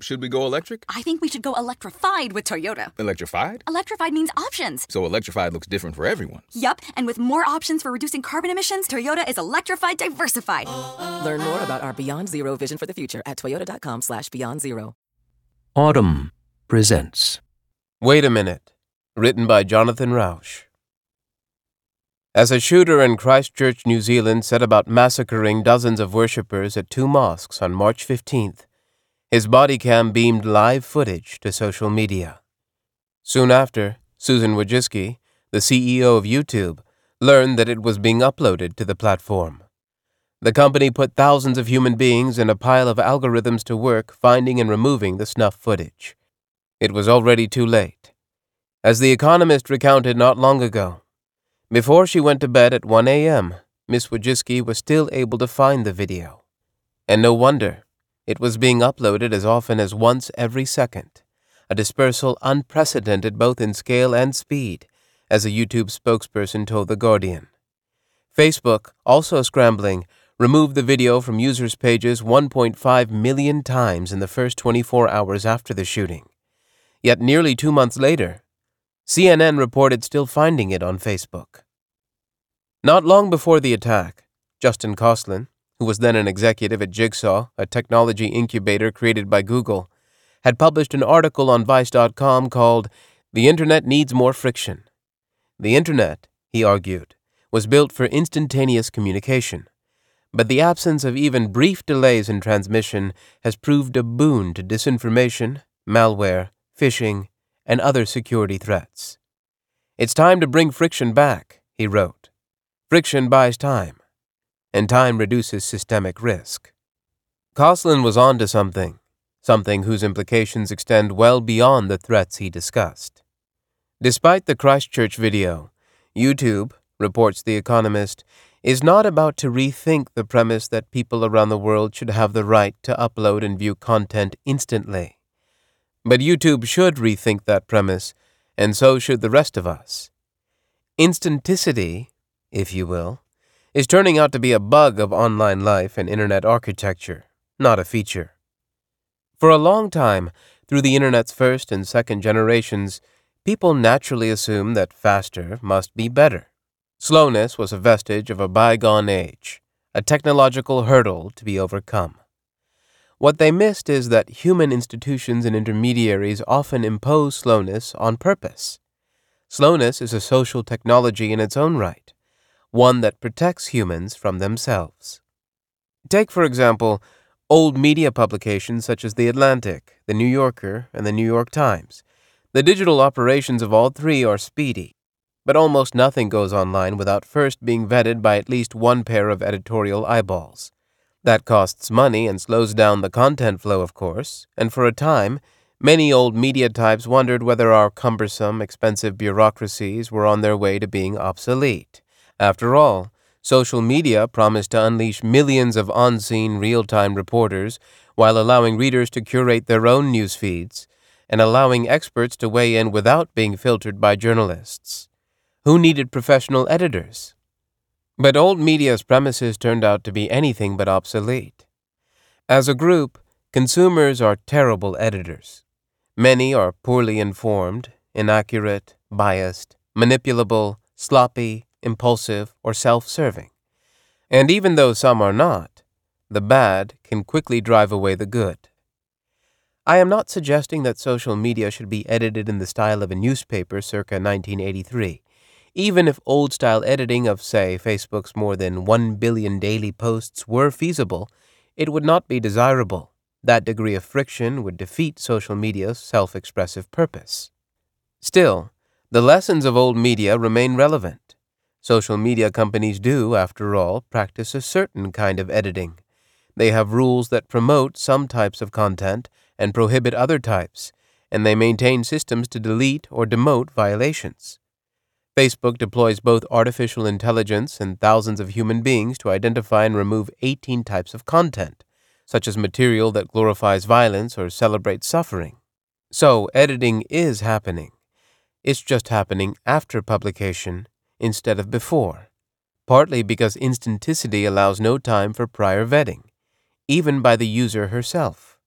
Should we go electric? I think we should go electrified with Toyota. Electrified? Electrified means options. So electrified looks different for everyone. Yup, and with more options for reducing carbon emissions, Toyota is electrified diversified. Learn more about our Beyond Zero vision for the future at toyota.com slash beyond zero. Audm presents Wait a Minute, written by Jonathan Rauch. As a shooter in Christchurch, New Zealand set about massacring dozens of worshippers at two mosques on March 15th, his body cam beamed live footage to social media. Soon after, Susan Wojcicki, the CEO of YouTube, learned that it was being uploaded to the platform. The company put thousands of human beings and a pile of algorithms to work finding and removing the snuff footage. It was already too late. As The Economist recounted not long ago, before she went to bed at 1 a.m., Miss Wojcicki was still able to find the video. And no wonder. It was being uploaded as often as once every second, a dispersal unprecedented both in scale and speed, as a YouTube spokesperson told The Guardian. Facebook, also scrambling, removed the video from users' pages 1.5 million times in the first 24 hours after the shooting. Yet nearly two months later, CNN reported still finding it on Facebook. Not long before the attack, Justin Kosslyn, who was then an executive at Jigsaw, a technology incubator created by Google, had published an article on Vice.com called The Internet Needs More Friction. The Internet, he argued, was built for instantaneous communication, but the absence of even brief delays in transmission has proved a boon to disinformation, malware, phishing, and other security threats. It's time to bring friction back, he wrote. Friction buys time and time reduces systemic risk. Kosslyn was on to something, something whose implications extend well beyond the threats he discussed. Despite the Christchurch video, YouTube, reports The Economist, is not about to rethink the premise that people around the world should have the right to upload and view content instantly. But YouTube should rethink that premise, and so should the rest of us. Instanticity, if you will, is turning out to be a bug of online life and internet architecture, not a feature. For a long time, through the internet's first and second generations, people naturally assumed that faster must be better. Slowness was a vestige of a bygone age, a technological hurdle to be overcome. What they missed is that human institutions and intermediaries often impose slowness on purpose. Slowness is a social technology in its own right one that protects humans from themselves. Take, for example, old media publications such as The Atlantic, The New Yorker, and The New York Times. The digital operations of all three are speedy, but almost nothing goes online without first being vetted by at least one pair of editorial eyeballs. That costs money and slows down the content flow, of course, and for a time, many old media types wondered whether our cumbersome, expensive bureaucracies were on their way to being obsolete. After all, social media promised to unleash millions of on scene real time reporters while allowing readers to curate their own news feeds and allowing experts to weigh in without being filtered by journalists. Who needed professional editors? But old media's premises turned out to be anything but obsolete. As a group, consumers are terrible editors. Many are poorly informed, inaccurate, biased, manipulable, sloppy, impulsive, or self serving. And even though some are not, the bad can quickly drive away the good. I am not suggesting that social media should be edited in the style of a newspaper circa 1983. Even if old style editing of, say, Facebook's more than 1 billion daily posts were feasible, it would not be desirable. That degree of friction would defeat social media's self expressive purpose. Still, the lessons of old media remain relevant. Social media companies do, after all, practice a certain kind of editing. They have rules that promote some types of content and prohibit other types, and they maintain systems to delete or demote violations. Facebook deploys both artificial intelligence and thousands of human beings to identify and remove 18 types of content, such as material that glorifies violence or celebrates suffering. So, editing is happening. It's just happening after publication instead of before, partly because instanticity allows no time for prior vetting, even by the user herself.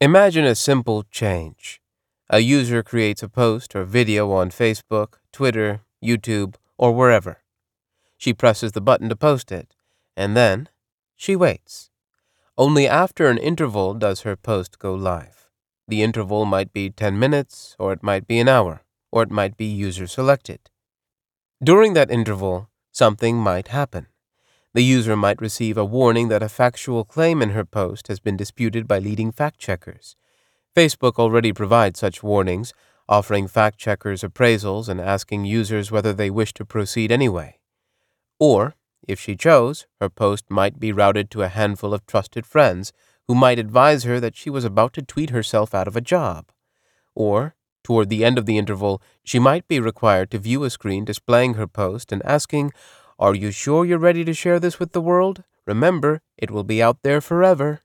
Imagine a simple change. A user creates a post or video on Facebook, Twitter, YouTube, or wherever. She presses the button to post it, and then she waits. Only after an interval does her post go live. The interval might be 10 minutes, or it might be an hour, or it might be user selected. During that interval, something might happen. The user might receive a warning that a factual claim in her post has been disputed by leading fact checkers. Facebook already provides such warnings, offering fact checkers appraisals and asking users whether they wish to proceed anyway. Or, if she chose, her post might be routed to a handful of trusted friends who might advise her that she was about to tweet herself out of a job. Or, toward the end of the interval, she might be required to view a screen displaying her post and asking, are you sure you're ready to share this with the world? Remember, it will be out there forever.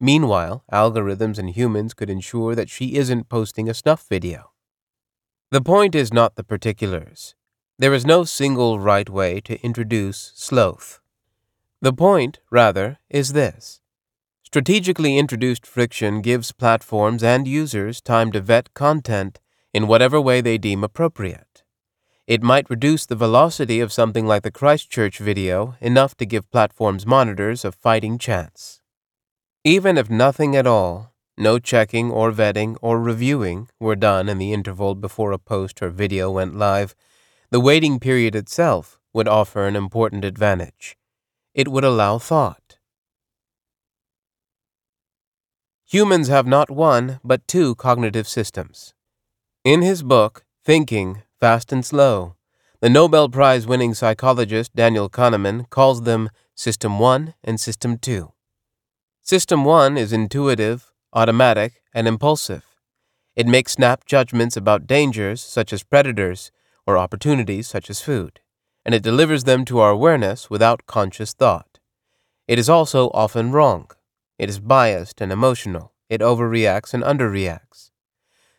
Meanwhile, algorithms and humans could ensure that she isn't posting a snuff video. The point is not the particulars. There is no single right way to introduce sloth. The point, rather, is this. Strategically introduced friction gives platforms and users time to vet content in whatever way they deem appropriate. It might reduce the velocity of something like the Christchurch video enough to give platforms monitors a fighting chance. Even if nothing at all, no checking or vetting or reviewing were done in the interval before a post or video went live, the waiting period itself would offer an important advantage. It would allow thought. Humans have not one, but two cognitive systems. In his book, Thinking, fast and slow. The Nobel Prize winning psychologist Daniel Kahneman calls them System 1 and System 2. System 1 is intuitive, automatic, and impulsive. It makes snap judgments about dangers, such as predators, or opportunities, such as food, and it delivers them to our awareness without conscious thought. It is also often wrong. It is biased and emotional. It overreacts and underreacts.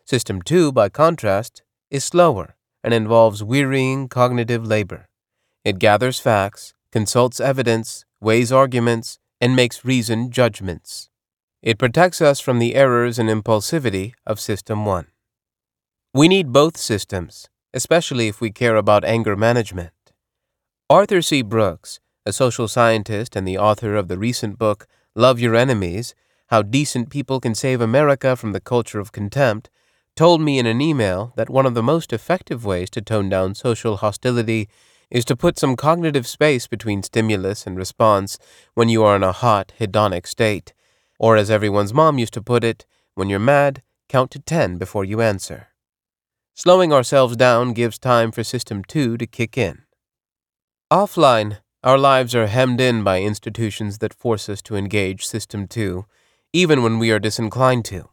System 2, by contrast, is slower and involves wearying cognitive labor. It gathers facts, consults evidence, weighs arguments, and makes reasoned judgments. It protects us from the errors and impulsivity of System 1. We need both systems, especially if we care about anger management. Arthur C. Brooks, a social scientist and the author of the recent book Love Your Enemies How Decent People Can Save America from the Culture of Contempt, told me in an email that one of the most effective ways to tone down social hostility is to put some cognitive space between stimulus and response when you are in a hot, hedonic state. Or, as everyone's mom used to put it, when you're mad, count to 10 before you answer. Slowing ourselves down gives time for System 2 to kick in. Offline, our lives are hemmed in by institutions that force us to engage System 2, even when we are disinclined to.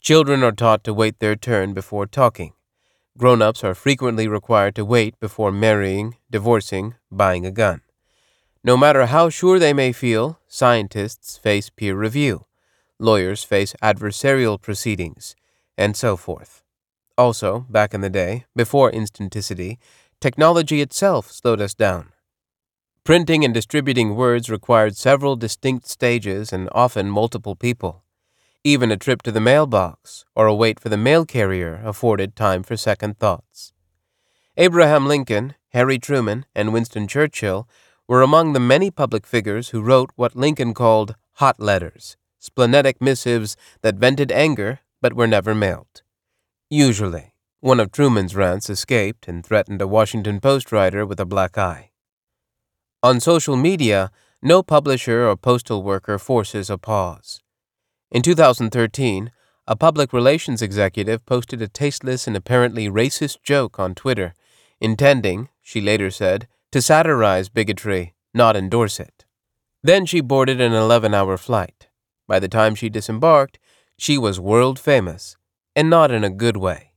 Children are taught to wait their turn before talking. Grown ups are frequently required to wait before marrying, divorcing, buying a gun. No matter how sure they may feel, scientists face peer review, lawyers face adversarial proceedings, and so forth. Also, back in the day, before instanticity, technology itself slowed us down. Printing and distributing words required several distinct stages and often multiple people. Even a trip to the mailbox or a wait for the mail carrier afforded time for second thoughts. Abraham Lincoln, Harry Truman, and Winston Churchill were among the many public figures who wrote what Lincoln called hot letters, splenetic missives that vented anger but were never mailed. Usually, one of Truman's rants escaped and threatened a Washington Post writer with a black eye. On social media, no publisher or postal worker forces a pause. In 2013, a public relations executive posted a tasteless and apparently racist joke on Twitter, intending, she later said, to satirize bigotry, not endorse it. Then she boarded an 11 hour flight. By the time she disembarked, she was world famous, and not in a good way.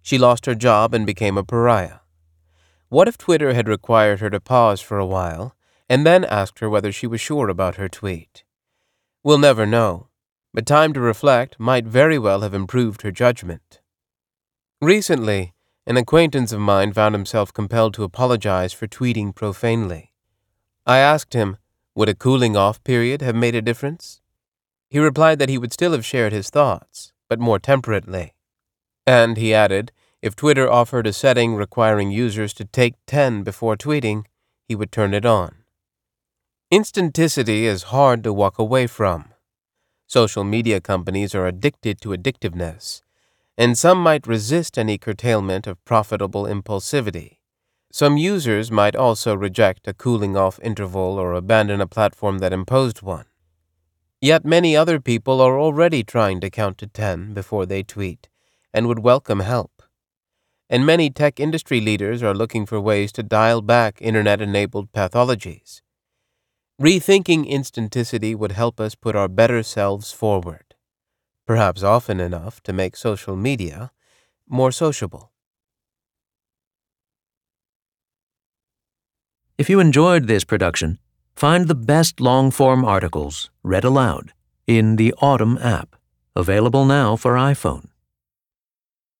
She lost her job and became a pariah. What if Twitter had required her to pause for a while and then asked her whether she was sure about her tweet? We'll never know but time to reflect might very well have improved her judgment. Recently, an acquaintance of mine found himself compelled to apologize for tweeting profanely. I asked him, would a cooling off period have made a difference? He replied that he would still have shared his thoughts, but more temperately. And he added, if Twitter offered a setting requiring users to take 10 before tweeting, he would turn it on. Instanticity is hard to walk away from. Social media companies are addicted to addictiveness, and some might resist any curtailment of profitable impulsivity. Some users might also reject a cooling off interval or abandon a platform that imposed one. Yet many other people are already trying to count to 10 before they tweet and would welcome help. And many tech industry leaders are looking for ways to dial back internet enabled pathologies. Rethinking instanticity would help us put our better selves forward, perhaps often enough to make social media more sociable. If you enjoyed this production, find the best long form articles read aloud in the Audm app, available now for iPhone.